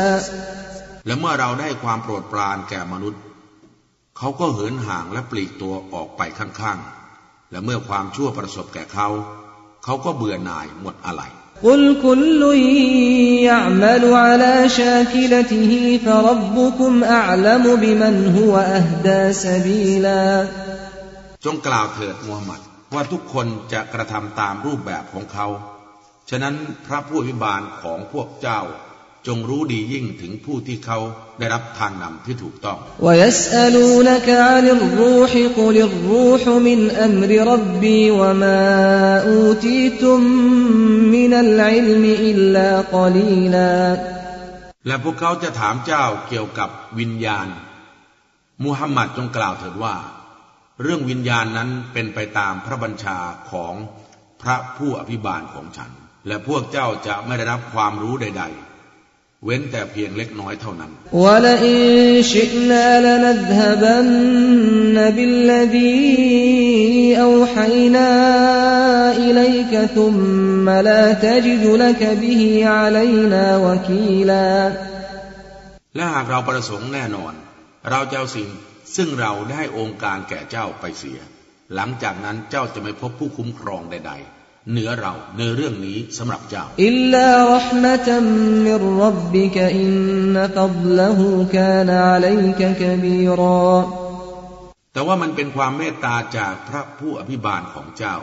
และเมื่อเราได้ความโปรดปรานแก่มนุษย์ เขาก็เหินห่างและปลีกตัวออกไปข้างๆ และเมื่อความชั่วประสบแก่เขา เขาก็เบื่อหน่ายหมดอะไร قل كل يعمل على شاكلته فربكم أعلم بمن هو أهدى سبيلا จงกล่าวเถิดมูฮัมหมัดว่าทุกคนจะกระทำตามรูปแบบของเขา ฉะนั้นพระผู้อภิบาลของพวกเจ้า จงรู้ดียิ่งถึงผู้ที่เขาได้รับทางนำที่ถูกต้อง ويسألونك عن الروح قل الروح من أمر ربي وما أوتيتم من العلم إلا قليلا และพวกเขาจะถามเจ้าเกี่ยวกับวิญญาณ มูฮัมหมัดจงกล่าวเถิดว่า เรื่องวิญญาณนั้นเป็นไปตามพระบัญชาของพระผู้อภิบาลของฉัน และพวกเจ้าจะไม่ได้รับความรู้ใด ๆ เว้นแต่เพียงเล็กน้อยเท่านั้นและหากเราประสงค์แน่นอน เราจะเอาสิ่งซึ่งเราได้องค์การแก่เจ้าไปเสีย หลังจากนั้นเจ้าจะไม่พบผู้คุ้มครองใด ๆ เหนือเราในเรื่องนี้สำหรับเจ้าอิลลารหมะตัมมิรรับบิกอินนฟัดลหูกานอะลัยกะกะบีรอแต่ว่ามันเป็นความเมตตาจากพระผู้อภิบาลของเจ้า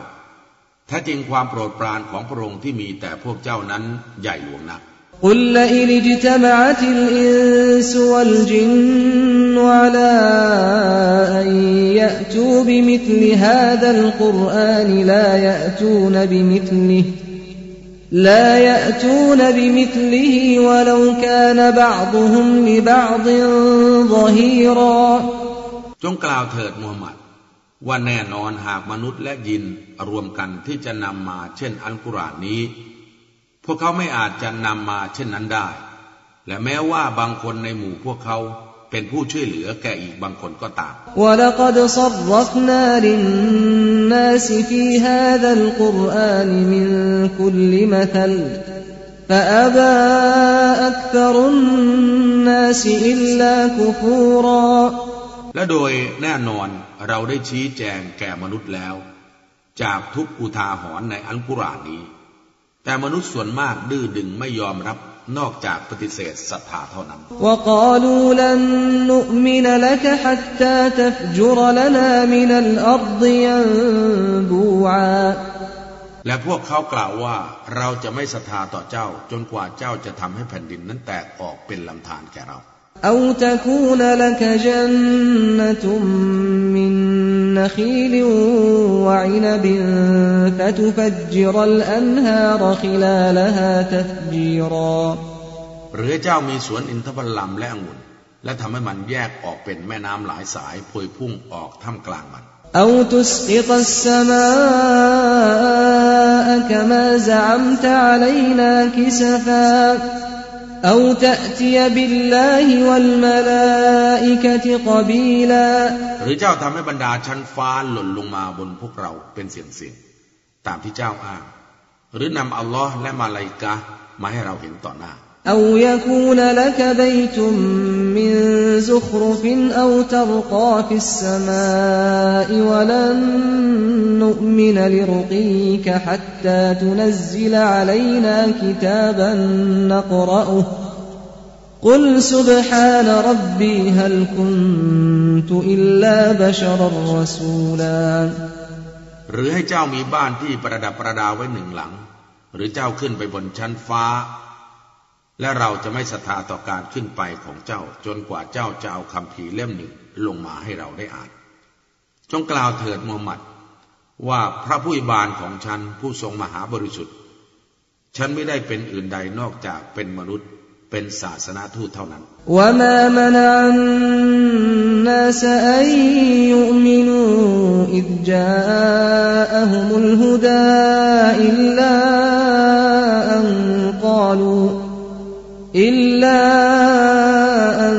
แท้จริงความโปรดปรานของพระองค์ที่มีแต่พวกเจ้านั้นใหญ่หลวงนัก قل لئن اجتمعت الإنس والجن على أن يأتوا بمثل هذا القرآن لا يأتون بمثله لا يأتون بمثله ولو كان بعضهم لبعض ظهيرا จงกล่าวเถิดมูฮัมหมัด ว่าแน่นอนหากมนุษย์และยินรวมกันที่จะนำมาเช่นอัลกุรอานนี้ พวกเขาไม่อาจจะนำมาเช่นนั้นได้ และแม้ว่าบางคนในหมู่พวกเขาเป็นผู้ช่วยเหลือแก่อีกบางคนก็ตามและโดยแน่นอนเราได้ชี้แจงแก่มนุษย์แล้ว จากทุกอุทาหรณ์ในอัลกุรอานนี้ แต่มนุษย์ส่วนมากดื้อดึงไม่ยอมรับนอกจากปฏิเสธศรัทธาเท่านั้นและพวกเขากล่าวว่าเราจะไม่ศรัทธาต่อเจ้า จนกว่าเจ้าจะทำให้แผ่นดินนั้นแตกออกเป็นลำธารแก่เรา أو تكون لك جنة من نخيل وعنب فتفجر الأنهار خلالها تفجيرا หรือเจ้ามีสวนอินทผลัมและองุ่น และทำให้มันแยกออกเป็นแม่น้ำหลายสายพวยพุ่งออกท่ามกลางมัน أو تسقط السماء كما زعمت علينا كسفا أو تأتي بالله والملائكة قبيلا หรือเจ้าทำให้บรรดาชั้นฟ้าหล่นลงมาบนพวกเราเป็นเสียงเสียงๆตามที่เจ้าอ้าง หรือนำอัลลอฮ์และมาลาอิกะห์มาให้เราเห็นต่อหน้า أو يكون لك بيت من زخرف أو ترقى في السماء ولن نؤمن لرقيك حتى تنزل علينا كتابا نقرأه قل سبحان ربي هل كنت إلا بشرا رسولا หรือให้เจ้ามีบ้านที่ประดับประดาไว้หนึ่งหลัง หรือเจ้าขึ้นไปบนชั้นฟ้า และเราจะไม่ศรัทธาต่อการขึ้นไปของเจ้าจนกว่าเจ้าจะเอาคำผีเล่มหนึ่งลงมาให้เราได้อ่าน จงกล่าวเถิดมูฮัมหมัด ว่าพระผู้บานของฉันผู้ทรงมหาบริสุทธิ์ ฉันไม่ได้เป็นอื่นใดนอกจากเป็นมนุษย์เป็นศาสนาทูตเท่านั้นวมามันอันนาสอัยยุมินูอิจาอฮุมุลฮุดาอิลลาอันกาลู إلا أن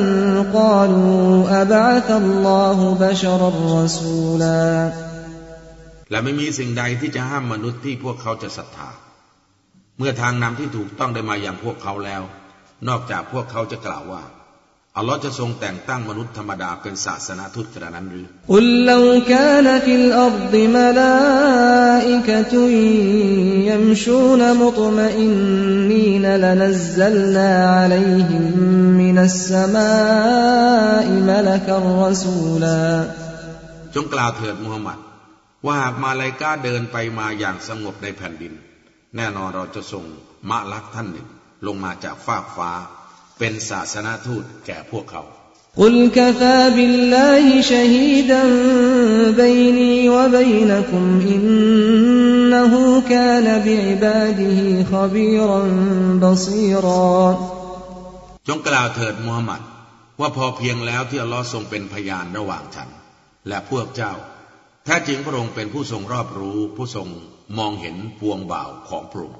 قالوا أبعث الله بشرا رسولا และไม่มีสิ่งใดที่จะห้ามมนุษย์ที่พวกเขาจะศรัทธา เมื่อทางนำที่ถูกต้องได้มาอย่างพวกเขาแล้ว นอกจากพวกเขาจะกล่าวว่า อัลลอฮ์จะทรงแต่งตั้งมนุษย์ธรรมดาเป็นศาสนาทูตกระนั้นหรืออุยิ่อัรดิมมชูนมุมอินนีนลนัซซัลนาอะลัยฮิมมินัสมาملكا رسولاจงกล่าวเถิดมูฮัมหมัด ว่าหากมาลายกาเดินไปมาอย่างสงบในแผ่นดิน แน่นอนเราจะส่งมะลักท่านหนึ่ง ลงมาจากฟากฟ้า เป็นศาสนาทูตแก่พวกเขาقل كفى بالله شهيدا بيني وبينكم إنه كان بعباده خبيراบซีรอจงกล่าวเถิดมูฮัมหมัด ว่าพอเพียงแล้วที่อัลลอฮ์ทรงเป็นพยานระหว่างฉัน และพวกเจ้าแท้จริงพระองค์เป็นผู้ทรงรอบรู้ ผู้ทรงมองเห็นปวงบ่าวของพระองค์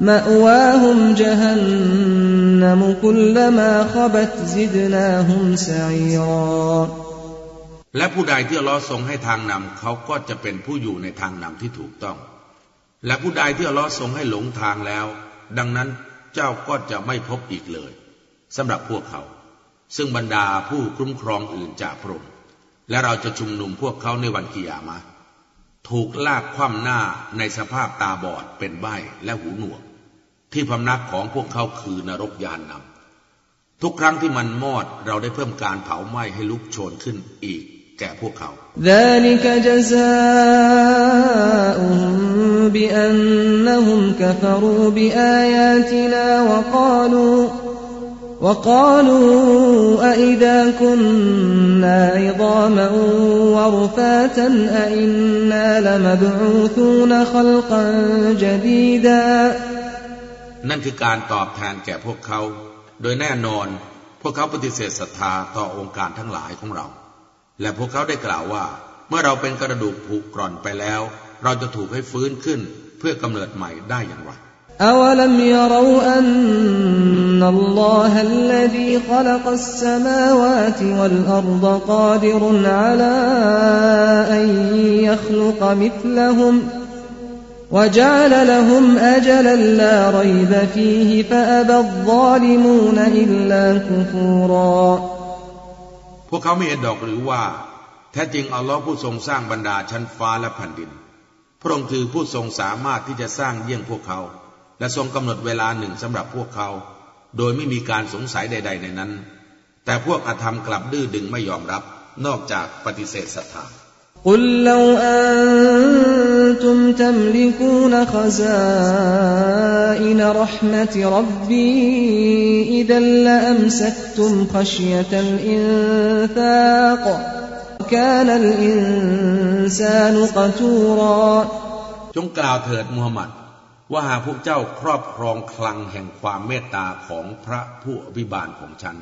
مأواهم جهنم كلما خبت زدناهم سعيرا และผู้ใดที่อัลลอฮ์ทรงให้ทางนำเขาก็จะเป็นผู้อยู่ในทางนำที่ถูกต้อง และผู้ใดที่อัลลอฮ์ทรงให้หลงทางแล้ว ดังนั้นเจ้าก็จะไม่พบอีกเลยสำหรับพวกเขา ซึ่งบรรดาผู้คุ้มครองอื่นจากพระองค์และเราจะชุมนุมพวกเขาในวันกิยามะห์ถูกลากคว่ำหน้าในสภาพตาบอดเป็นใบ้และหูหนวก ที่พำนักของพวกเขาคือนรกยานนำทุกครั้งที่มันมอดเราได้เพิ่มการเผาไหม้ให้ลุกโชนขึ้นอีกแก่พวกเขา ذلك جزاؤهم بأنهم كفروا بآياتنا وقالوا وقالوا أئذا كنا عظاما ورفاتا أئنا لمبعوثون خلقا جديدا นั่นคือการตอบแทนแก่พวกเขา โดยแน่นอนพวกเขาปฏิเสธศรัทธาต่อองค์การทั้งหลายของเรา และพวกเขาได้กล่าวว่า เมื่อเราเป็นกระดูกผุกร่อนไปแล้ว เราจะถูกให้ฟื้นขึ้นเพื่อกำเนิดใหม่ได้อย่างไร أولم يروا أن الله الذي خلق السماوات والأرض قادر على أن يخلق مثلهم وجعل لهم أجلا لا ريب فيه فأبى الظالمون إلا كفورا พวกเขาไม่เห็นดอกหรือว่า แท้จริงอัลลอฮ์ผู้ทรงสร้างบรรดาชั้นฟ้าและแผ่นดิน พระองค์คือผู้ทรงสามารถที่จะสร้างเยี่ยงพวกเขา และทรงกำหนดเวลาหนึ่งสำหรับพวกเขา โดยไม่มีการสงสัยใด ๆ ในนั้น แต่พวกอาธรรมกลับดื้อดึงไม่ยอมรับ นอกจากปฏิเสธศรัทธา قل لو أنتم تملكون خزائن رحمة ربي إذا لأمسكتم خشية الإنفاق كان الإنسان قتورا จงกล่าวเถิดมูฮัมหมัด ว่าหากพวกเจ้าครอบครองคลังแห่งความเมตตาของพระผู้อภิบาลของฉัน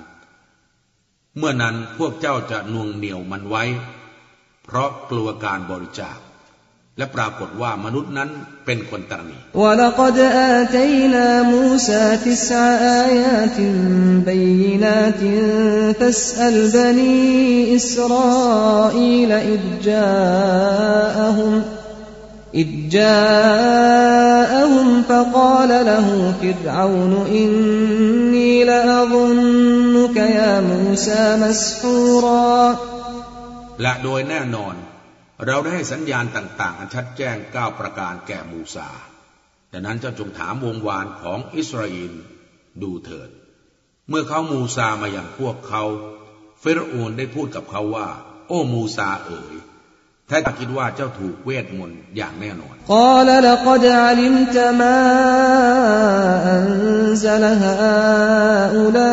เมื่อนั้นพวกเจ้าจะนวงเหนียวมันไว้ เพราะกลัวการบริจาค และปรากฏว่ามนุษย์นั้นเป็นคนตรณี ولقد آتينا موسى تسع آيات بينات فاسأل بني إسرائيل إذ جاءهم إذ جاءهم فقال له فرعون إني لأظنك يا موسى مسحورا และโดยแน่นอน เราได้ให้สัญญาณต่างๆ อันชัดแจ้งเก้าประการแก่มูซาดังนั้นเจ้าจงถามวงวานของอิสราเอลดูเถิด เมื่อเขามูซามาอย่างพวกเขา เฟรโอนได้พูดกับเขาว่า โอ้มูซาเอ๋ย แท้คิดว่าเจ้าถูกเวทมนต์อย่างแน่นอน قال لقد علمت ما أنزل هؤلاء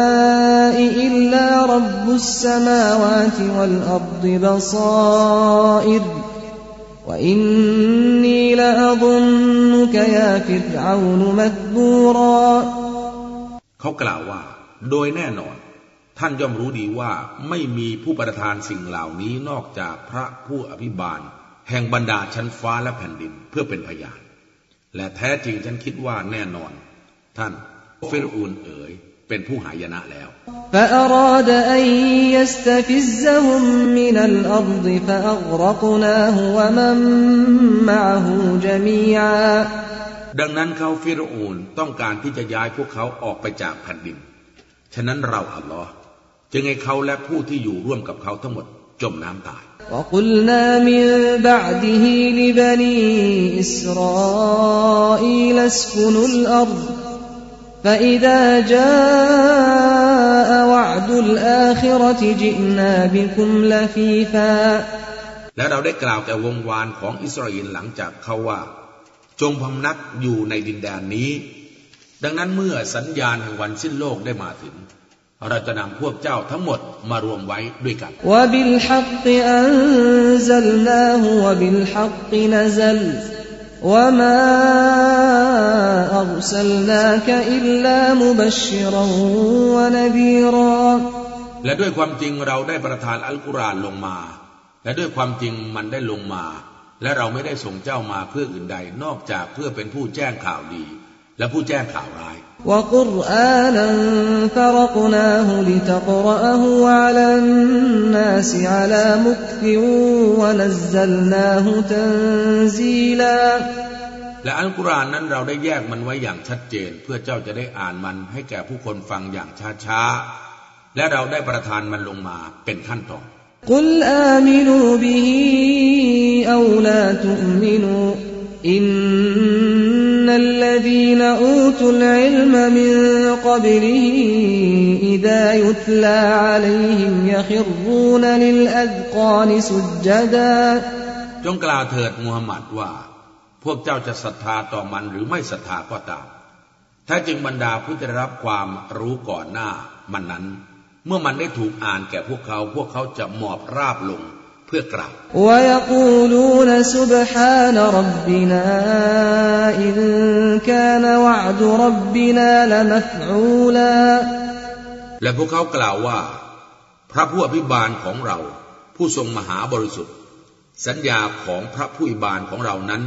إلا رب السماوات والأرض بصائر وإني لأظنك يا فرعون مثبورا เขากล่าวว่า โดยแน่นอน ท่านย่อมรู้ดีว่าไม่มีผู้ประทานสิ่งเหล่านี้นอกจากพระผู้อภิบาล แห่งบรรดาชั้นฟ้าและแผ่นดินเพื่อเป็นพยาน และแท้จริงฉันคิดว่าแน่นอน ท่านเฟรอูนเอ๋ยเป็นผู้หายนะแล้วดังนั้นเขาฟิรูนต้องการที่จะย้ายพวกเขาออกไปจากแผ่นดิน ฉะนั้นเราอัลลอฮ์ จึงให้เขาและผู้ที่อยู่ร่วมกับเขาทั้งหมดจมน้ำตาย وقلنا من بعده لبني إسرائيل اسكنوا الأرض فإذا جاء وعد الآخرة جئنا بكم لفيفا และเราได้กล่าวแก่วงวานของอิสราเอลหลังจากเขาว่า จงพำนักอยู่ในดินแดนนี้ ดังนั้นเมื่อสัญญาณแห่งวันสิ้นโลกได้มาถึง เราจะนำพวกเจ้าทั้งหมดมารวมไว้ด้วยกันและด้วยความจริงเราได้ประทานอัลกุรอานลงมา และด้วยความจริงมันได้ลงมา และเราไม่ได้ส่งเจ้ามาเพื่ออื่นใดนอกจากเพื่อเป็นผู้แจ้งข่าวดี และผู้แจ้งข่าวร้าย وقرآنا فرقناه لتقرأه على الناس على مكث ونزلناه تنزيلا และอัลกุรอานนั้นเราได้แยกมันไว้อย่างชัดเจน เพื่อเจ้าจะได้อ่านมันให้แก่ผู้คนฟังอย่างช้าๆ และเราได้ประทานมันลงมาเป็นขั้นตอน قل آمنوا به أو لا تؤمنوا إن الذين أوتوا العلم من قبله إذا يتلى عليهم يخرون للأذقان سجدا จงกล่าวเถิดมูฮัมหมัดว่า พวกเจ้าจะศรัทธาต่อมันหรือไม่ศรัทธาก็ตามถ้าจึงบรรดาผู้ได้รับความรู้ก่อนหน้ามันนั้น เมื่อมันได้ถูกอ่านแก่พวกเขา พวกเขาจะหมอบราบลงเ พื่อกล่าวและพวกเขากล่าวว่า พระผู้อภิบาลของเรา ผู้ทรงมหาบริสุทธิ์ สัญญาของพระผู้อภิบาลของเรานั้น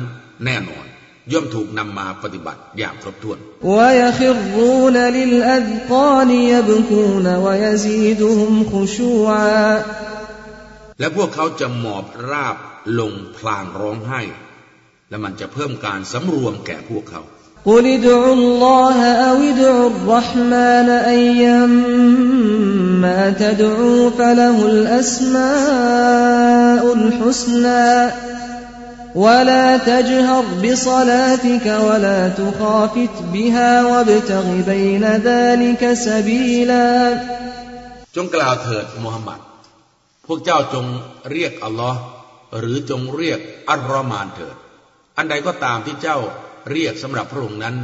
แน่นอนย่อมถูกนำมาปฏิบัติอย่างครบถ้วน และ และพวกเขาจะหมอบราบลงพลางร้องไห้ และมันจะเพิ่มการสำรวมแก่พวกเขา قل ادعوا الله أو ادعوا الرحمن أيما تدعوا فله الأسماء الحسنى ولا تجهر بصلاتك ولا تخافت بها وابتغ بين ذلك سبيلا จงกล่าวเถิดมูฮัมหมัด พวกเจ้าจงเรียกอัลลอฮ์ หรือจงเรียกอัลรอมานเถิด อันใดก็ตามที่เจ้าเรียกสำหรับพระองค์นั้น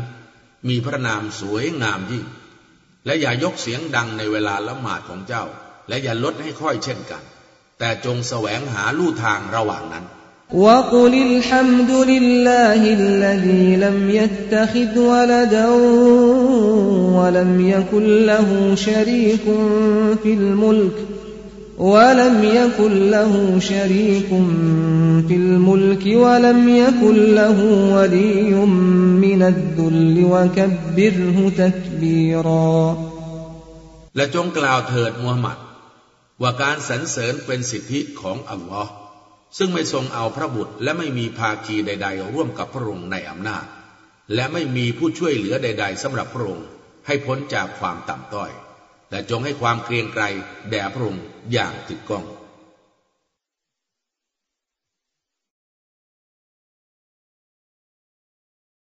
มีพระนามสวยงามยิ่ง และอย่ายกเสียงดังในเวลาละหมาดของเจ้า และอย่าลดให้ค่อยเช่นกัน แต่จงแสวงหาลู่ทางระหว่างนั้น وقل الحمد لله الذي لم يتخذ ولدا ولم يكن له شريك في الملك ولم يكن له شريك في الملك ولم يكن له ولي من الذل وكبره تكبيرا และจงกล่าวเถิดมูฮัมหมัด ว่าการสรรเสริญเป็นสิทธิของอัลลอฮ์ซึ่งไม่ทรงเอาพระบุตรและไม่มีภาคีใด ๆ ร่วมกับพระองค์ในอำนาจ และไม่มีผู้ช่วยเหลือใด ๆสำหรับพระองค์ให้พ้นจากความต่ำต้อย และจงให้ความเกรียงไกรแด่พระองค์อย่างถึกก้อง